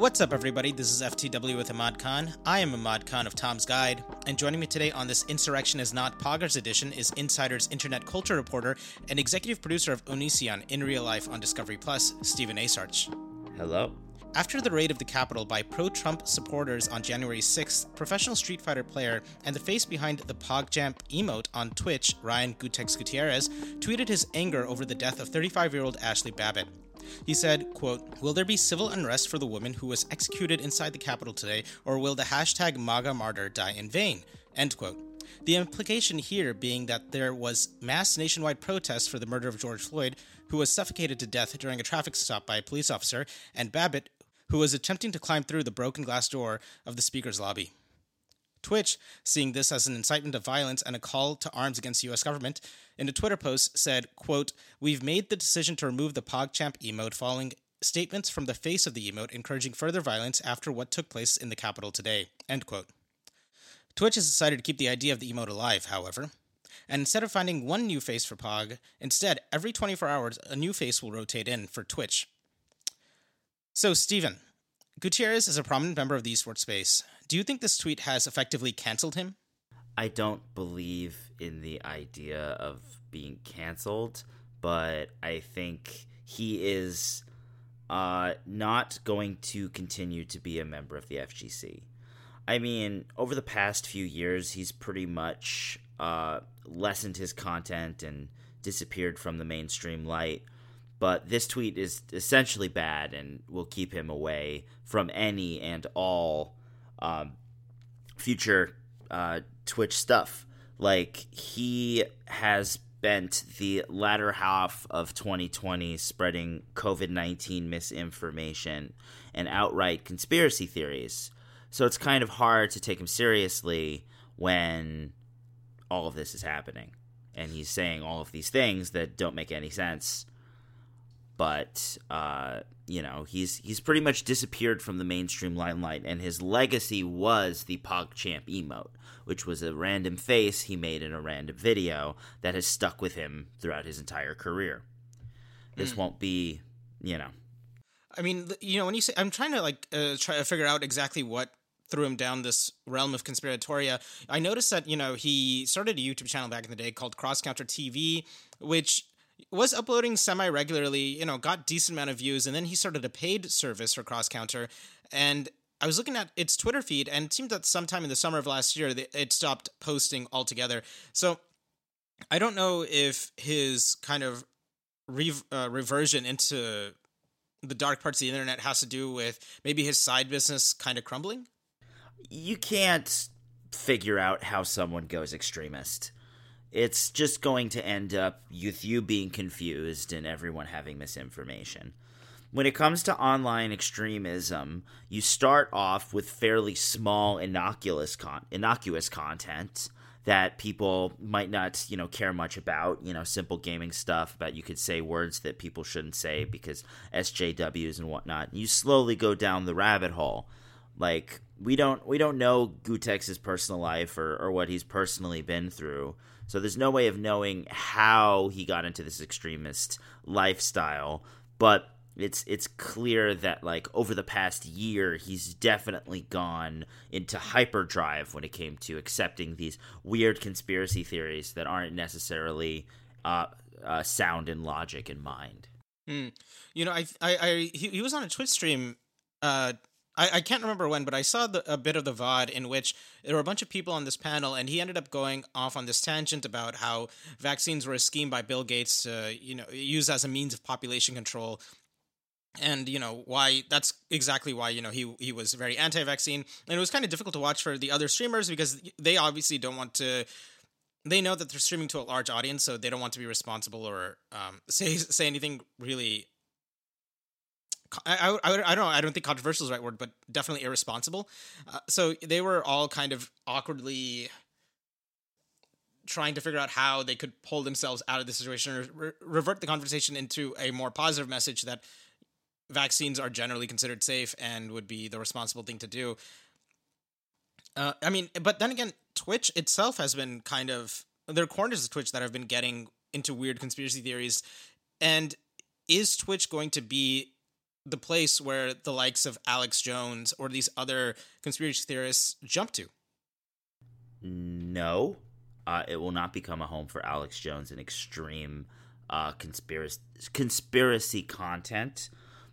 What's up, everybody? This is FTW with Imad Khan. I am Imad Khan of Tom's Guide, and joining me today on this Insurrection is Not Poggers edition is Insider's internet culture reporter and executive producer of Onision in real life on Discovery Plus, Steven Asarch. Hello. After the raid of the Capitol by pro Trump supporters on January 6th, professional Street Fighter player and the face behind the PogChamp emote on Twitch, Ryan Gootecks Gutierrez, tweeted his anger over the death of 35 year old Ashley Babbitt. He said, quote, Will there be civil unrest for the woman who was executed inside the Capitol today, or will the hashtag MAGA martyr die in vain? End quote. The implication here being that there was mass nationwide protests for the murder of George Floyd, who was suffocated to death during a traffic stop by a police officer, and Babbitt, who was attempting to climb through the broken glass door of the Speaker's lobby. Twitch, seeing this as an incitement of violence and a call to arms against the US government, in a Twitter post said, quote, We've made the decision to remove the PogChamp emote following statements from the face of the emote encouraging further violence after what took place in the Capitol today. End quote. Twitch has decided to keep the idea of the emote alive, however. And instead of finding one new face for Pog, instead, every 24 hours, a new face will rotate in for Twitch. So, Steven, Gutierrez is a prominent member of the esports space. Do you think this tweet has effectively canceled him? I don't believe in the idea of being canceled, but I think he is uh, not going to continue to be a member of the FGC. I mean, over the past few years, he's pretty much uh, lessened his content and disappeared from the mainstream light. But this tweet is essentially bad and will keep him away from any and all um, future uh, Twitch stuff. Like, he has spent the latter half of 2020 spreading COVID 19 misinformation and outright conspiracy theories. So it's kind of hard to take him seriously when all of this is happening. And he's saying all of these things that don't make any sense but uh, you know he's he's pretty much disappeared from the mainstream limelight, and his legacy was the PogChamp emote, which was a random face he made in a random video that has stuck with him throughout his entire career. This mm. won't be, you know. I mean, you know, when you say I'm trying to like uh, try to figure out exactly what threw him down this realm of conspiratoria. I noticed that you know he started a YouTube channel back in the day called Cross Counter TV, which was uploading semi regularly, you know, got decent amount of views, and then he started a paid service for Cross Counter, and I was looking at its Twitter feed, and it seemed that sometime in the summer of last year it stopped posting altogether. So I don't know if his kind of re- uh, reversion into the dark parts of the internet has to do with maybe his side business kind of crumbling. You can't figure out how someone goes extremist it's just going to end up with you being confused and everyone having misinformation. When it comes to online extremism, you start off with fairly small innocuous con- innocuous content that people might not, you know, care much about, you know, simple gaming stuff, but you could say words that people shouldn't say because SJWs and whatnot. You slowly go down the rabbit hole. Like we don't we don't know Gootecks's personal life or, or what he's personally been through. So there's no way of knowing how he got into this extremist lifestyle, but it's it's clear that like over the past year he's definitely gone into hyperdrive when it came to accepting these weird conspiracy theories that aren't necessarily uh, uh, sound in logic in mind. Mm. You know, I, I, I he, he was on a Twitch stream uh, I, I can't remember when, but I saw the, a bit of the VOD in which there were a bunch of people on this panel, and he ended up going off on this tangent about how vaccines were a scheme by Bill Gates to, you know, use as a means of population control. And you know why that's exactly why you know he he was very anti-vaccine. And it was kind of difficult to watch for the other streamers because they obviously don't want to they know that they're streaming to a large audience so they don't want to be responsible or um, say say anything really I, I, I don't know. I don't think controversial is the right word, but definitely irresponsible. Uh, so they were all kind of awkwardly trying to figure out how they could pull themselves out of the situation or re- revert the conversation into a more positive message that vaccines are generally considered safe and would be the responsible thing to do. Uh, I mean, but then again, Twitch itself has been kind of there are corners of Twitch that have been getting into weird conspiracy theories, and is Twitch going to be the place where the likes of Alex Jones or these other conspiracy theorists jump to. No, uh, it will not become a home for Alex Jones and extreme uh, conspiracy conspiracy content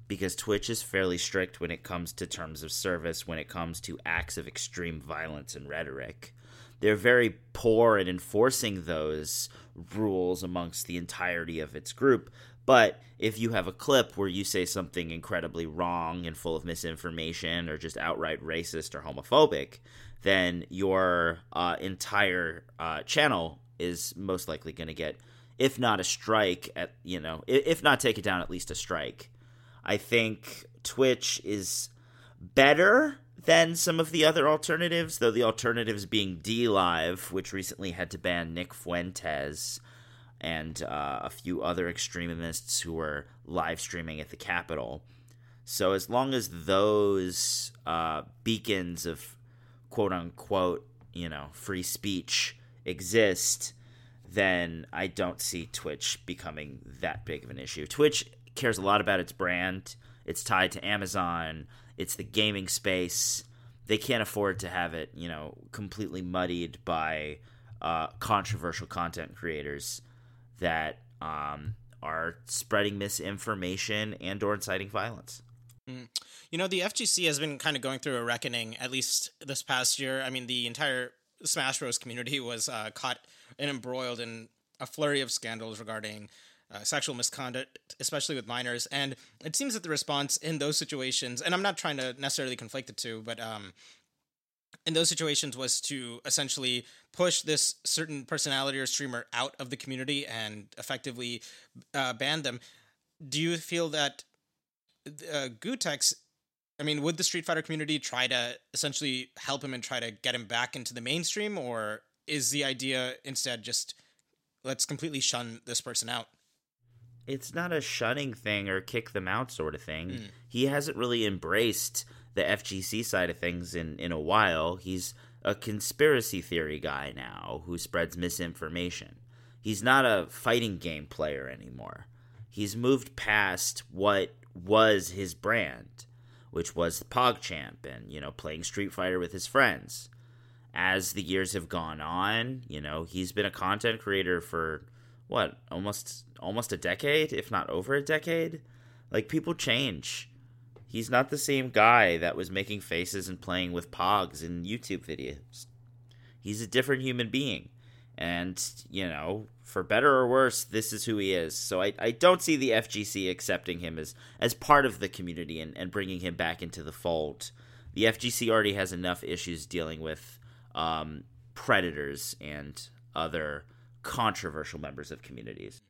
because Twitch is fairly strict when it comes to terms of service, when it comes to acts of extreme violence and rhetoric. They're very poor at enforcing those rules amongst the entirety of its group. But if you have a clip where you say something incredibly wrong and full of misinformation or just outright racist or homophobic, then your uh, entire uh, channel is most likely going to get, if not a strike, at you know, if not take it down, at least a strike. I think Twitch is better than some of the other alternatives, though the alternatives being DLive, which recently had to ban Nick Fuentes and uh, a few other extremists who were live streaming at the Capitol. So as long as those uh, beacons of quote unquote, you know, free speech exist, then I don't see Twitch becoming that big of an issue. Twitch cares a lot about its brand. It's tied to Amazon. It's the gaming space. They can't afford to have it, you know, completely muddied by uh, controversial content creators that um, are spreading misinformation and or inciting violence. Mm. You know, the FGC has been kind of going through a reckoning, at least this past year. I mean, the entire Smash Bros. community was uh, caught and embroiled in a flurry of scandals regarding uh, sexual misconduct, especially with minors. And it seems that the response in those situations, and I'm not trying to necessarily conflict the two, but um, in those situations was to essentially push this certain personality or streamer out of the community and effectively uh, ban them. Do you feel that uh, Gootecks I mean, would the Street Fighter community try to essentially help him and try to get him back into the mainstream, or is the idea instead just let's completely shun this person out? it's not a shunning thing or kick them out sort of thing. Mm. He hasn't really embraced the FGC side of things in, in a while. He's a conspiracy theory guy now who spreads misinformation. He's not a fighting game player anymore. He's moved past what was his brand, which was PogChamp and, you know, playing Street Fighter with his friends. As the years have gone on, you know, he's been a content creator for what almost almost a decade, if not over a decade. Like people change. He's not the same guy that was making faces and playing with pogs in YouTube videos. He's a different human being. And, you know, for better or worse, this is who he is. So I, I don't see the FGC accepting him as, as part of the community and, and bringing him back into the fold. The FGC already has enough issues dealing with um, predators and other controversial members of communities.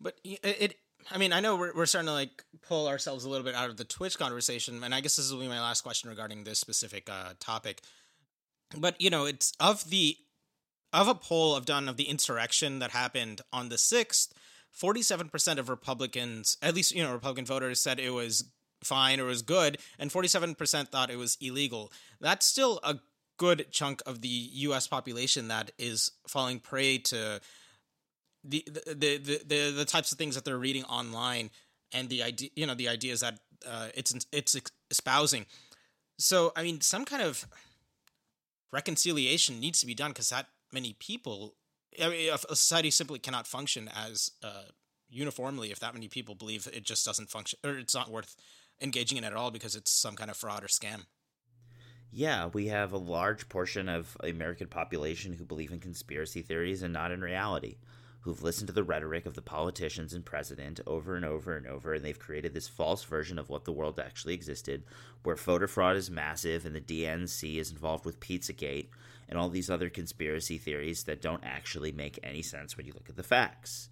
But it, I mean, I know we're, we're starting to like pull ourselves a little bit out of the Twitch conversation, and I guess this will be my last question regarding this specific uh, topic. But you know, it's of the of a poll I've done of the insurrection that happened on the sixth. Forty-seven percent of Republicans, at least you know, Republican voters said it was fine or was good, and forty-seven percent thought it was illegal. That's still a good chunk of the U.S. population that is falling prey to the the, the the types of things that they're reading online and the idea you know the ideas that uh, it's it's espousing. So I mean, some kind of reconciliation needs to be done because that many people, I mean, a society simply cannot function as uh, uniformly if that many people believe it just doesn't function or it's not worth engaging in at all because it's some kind of fraud or scam. Yeah, we have a large portion of the American population who believe in conspiracy theories and not in reality who've listened to the rhetoric of the politicians and president over and over and over, and they've created this false version of what the world actually existed, where voter fraud is massive and the DNC is involved with Pizzagate and all these other conspiracy theories that don't actually make any sense when you look at the facts.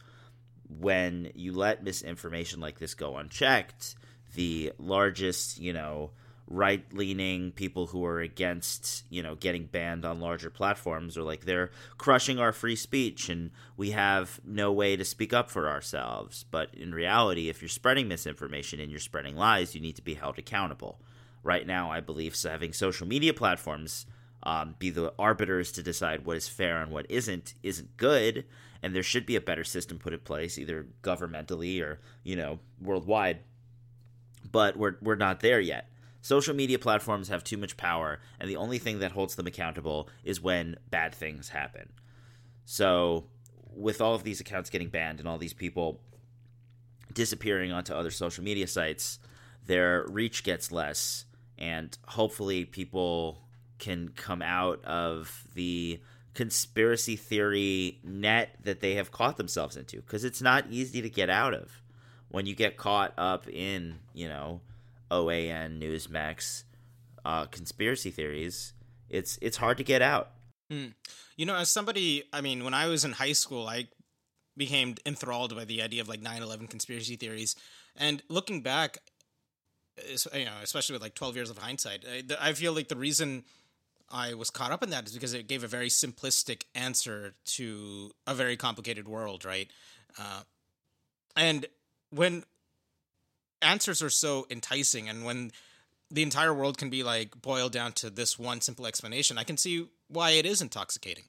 When you let misinformation like this go unchecked, the largest, you know, right leaning people who are against, you know, getting banned on larger platforms are like they're crushing our free speech and we have no way to speak up for ourselves. But in reality, if you're spreading misinformation and you're spreading lies, you need to be held accountable. Right now, I believe so having social media platforms um, be the arbiters to decide what is fair and what isn't isn't good, and there should be a better system put in place, either governmentally or you know worldwide but we're we're not there yet. Social media platforms have too much power, and the only thing that holds them accountable is when bad things happen. So, with all of these accounts getting banned and all these people disappearing onto other social media sites, their reach gets less, and hopefully, people can come out of the conspiracy theory net that they have caught themselves into because it's not easy to get out of when you get caught up in, you know, OAN, Newsmax, uh, conspiracy theories, it's it's hard to get out. Mm. You know, as somebody, I mean, when I was in high school, I became enthralled by the idea of like 9/11 conspiracy theories, and looking back, you know, especially with like 12 years of hindsight, I, feel like the reason I was caught up in that is because it gave a very simplistic answer to a very complicated world, right? Uh, and when answers are so enticing and when the entire world can be like boiled down to this one simple explanation, I can see why it is intoxicating.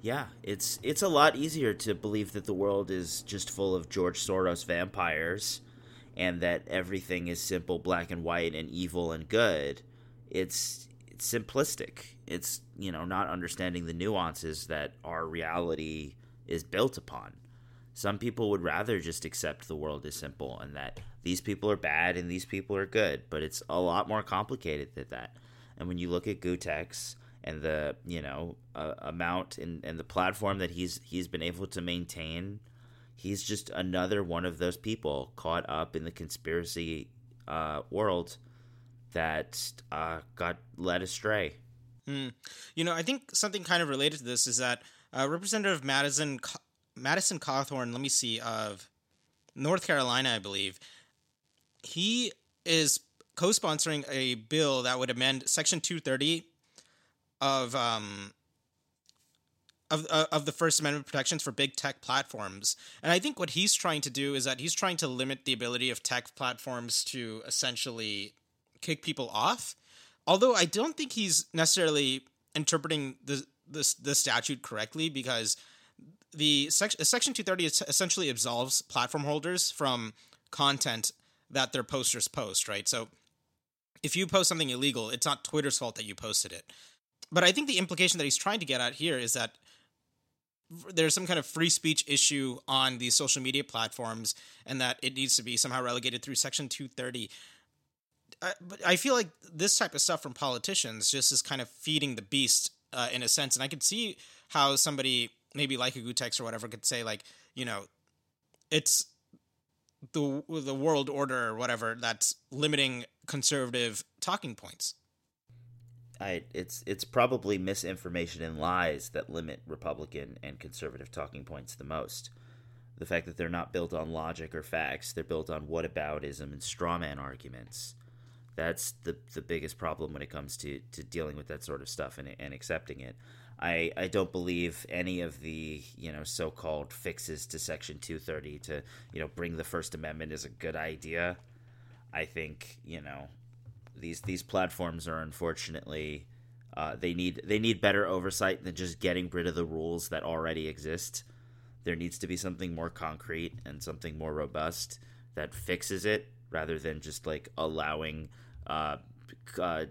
Yeah, it's it's a lot easier to believe that the world is just full of George Soros vampires and that everything is simple black and white and evil and good. It's it's simplistic. It's, you know, not understanding the nuances that our reality is built upon. Some people would rather just accept the world is simple and that these people are bad and these people are good, but it's a lot more complicated than that. And when you look at Gootecks and the you know uh, amount and, and the platform that he's he's been able to maintain, he's just another one of those people caught up in the conspiracy uh, world that uh, got led astray. Mm. You know, I think something kind of related to this is that uh, Representative Madison Madison Cawthorn, let me see, of North Carolina, I believe, he is co-sponsoring a bill that would amend Section 230 of um of uh, of the First Amendment protections for big tech platforms. And I think what he's trying to do is that he's trying to limit the ability of tech platforms to essentially kick people off. Although I don't think he's necessarily interpreting the the, the statute correctly because the section section 230 essentially absolves platform holders from content that their posters post, right? So if you post something illegal, it's not Twitter's fault that you posted it. But I think the implication that he's trying to get at here is that there's some kind of free speech issue on these social media platforms and that it needs to be somehow relegated through section 230 I, but I feel like this type of stuff from politicians just is kind of feeding the beast uh, in a sense, and I could see how somebody maybe like a Gootecks or whatever could say like, you know, it's the the world order or whatever that's limiting conservative talking points. I it's it's probably misinformation and lies that limit Republican and conservative talking points the most. The fact that they're not built on logic or facts, they're built on whataboutism and strawman arguments. That's the the biggest problem when it comes to, to dealing with that sort of stuff and, and accepting it. I, I don't believe any of the you know so-called fixes to Section 230 to you know bring the First Amendment is a good idea. I think you know these these platforms are unfortunately uh, they need they need better oversight than just getting rid of the rules that already exist. There needs to be something more concrete and something more robust that fixes it rather than just like allowing uh, uh,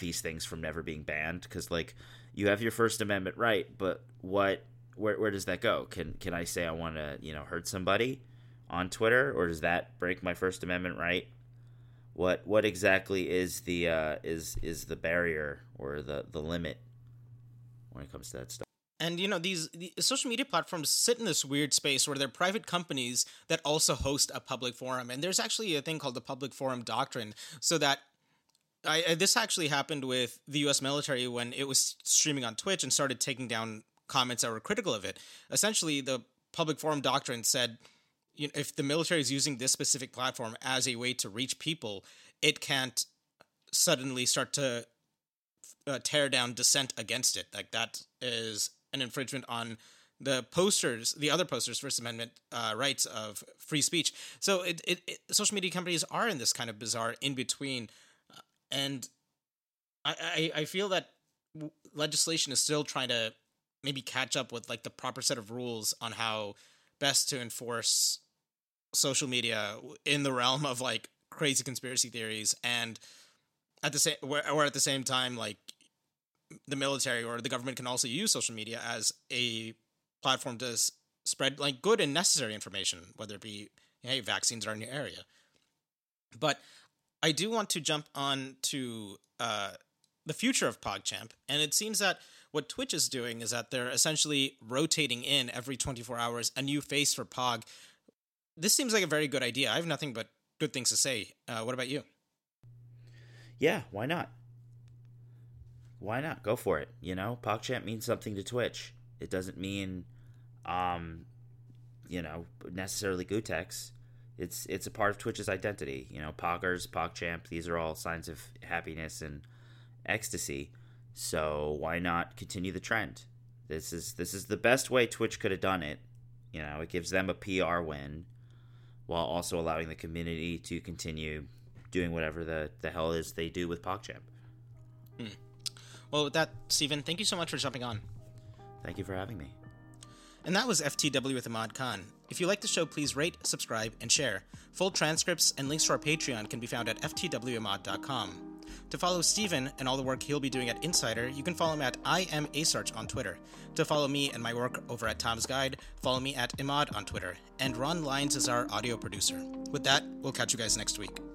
these things from never being banned because like you have your First Amendment right, but what where where does that go? Can can I say I want to you know hurt somebody on Twitter, or does that break my First Amendment right? What what exactly is the uh, is is the barrier or the the limit when it comes to that stuff? And you know these the social media platforms sit in this weird space where they're private companies that also host a public forum, and there's actually a thing called the public forum doctrine, so that I, I, this actually happened with the U.S. military when it was streaming on Twitch and started taking down comments that were critical of it. Essentially, the public forum doctrine said, you know, if the military is using this specific platform as a way to reach people, it can't suddenly start to uh, tear down dissent against it. Like that is an infringement on the posters, the other posters' First Amendment uh, rights of free speech. So it, it, it, social media companies are in this kind of bizarre in between and I, I, I feel that legislation is still trying to maybe catch up with like the proper set of rules on how best to enforce social media in the realm of like crazy conspiracy theories and at the same or at the same time like the military or the government can also use social media as a platform to spread like good and necessary information whether it be hey vaccines are in your area. But i do want to jump on to uh, the future of pogchamp and it seems that what twitch is doing is that they're essentially rotating in every 24 hours a new face for pog this seems like a very good idea i have nothing but good things to say uh, what about you yeah why not why not? Go for it. You know, PogChamp means something to Twitch. It doesn't mean, um, you know, necessarily Gootecks. It's it's a part of Twitch's identity. You know, Poggers, PogChamp, these are all signs of happiness and ecstasy. So why not continue the trend? This is this is the best way Twitch could have done it. You know, it gives them a PR win while also allowing the community to continue doing whatever the, the hell is they do with PogChamp. Hmm. Well, with that, Steven, thank you so much for jumping on. Thank you for having me. And that was FTW with Imad Khan. If you like the show, please rate, subscribe, and share. Full transcripts and links to our Patreon can be found at ftwimad.com. To follow Steven and all the work he'll be doing at Insider, you can follow him at I on Twitter. To follow me and my work over at Tom's Guide, follow me at Imad on Twitter. And Ron Lyons is our audio producer. With that, we'll catch you guys next week.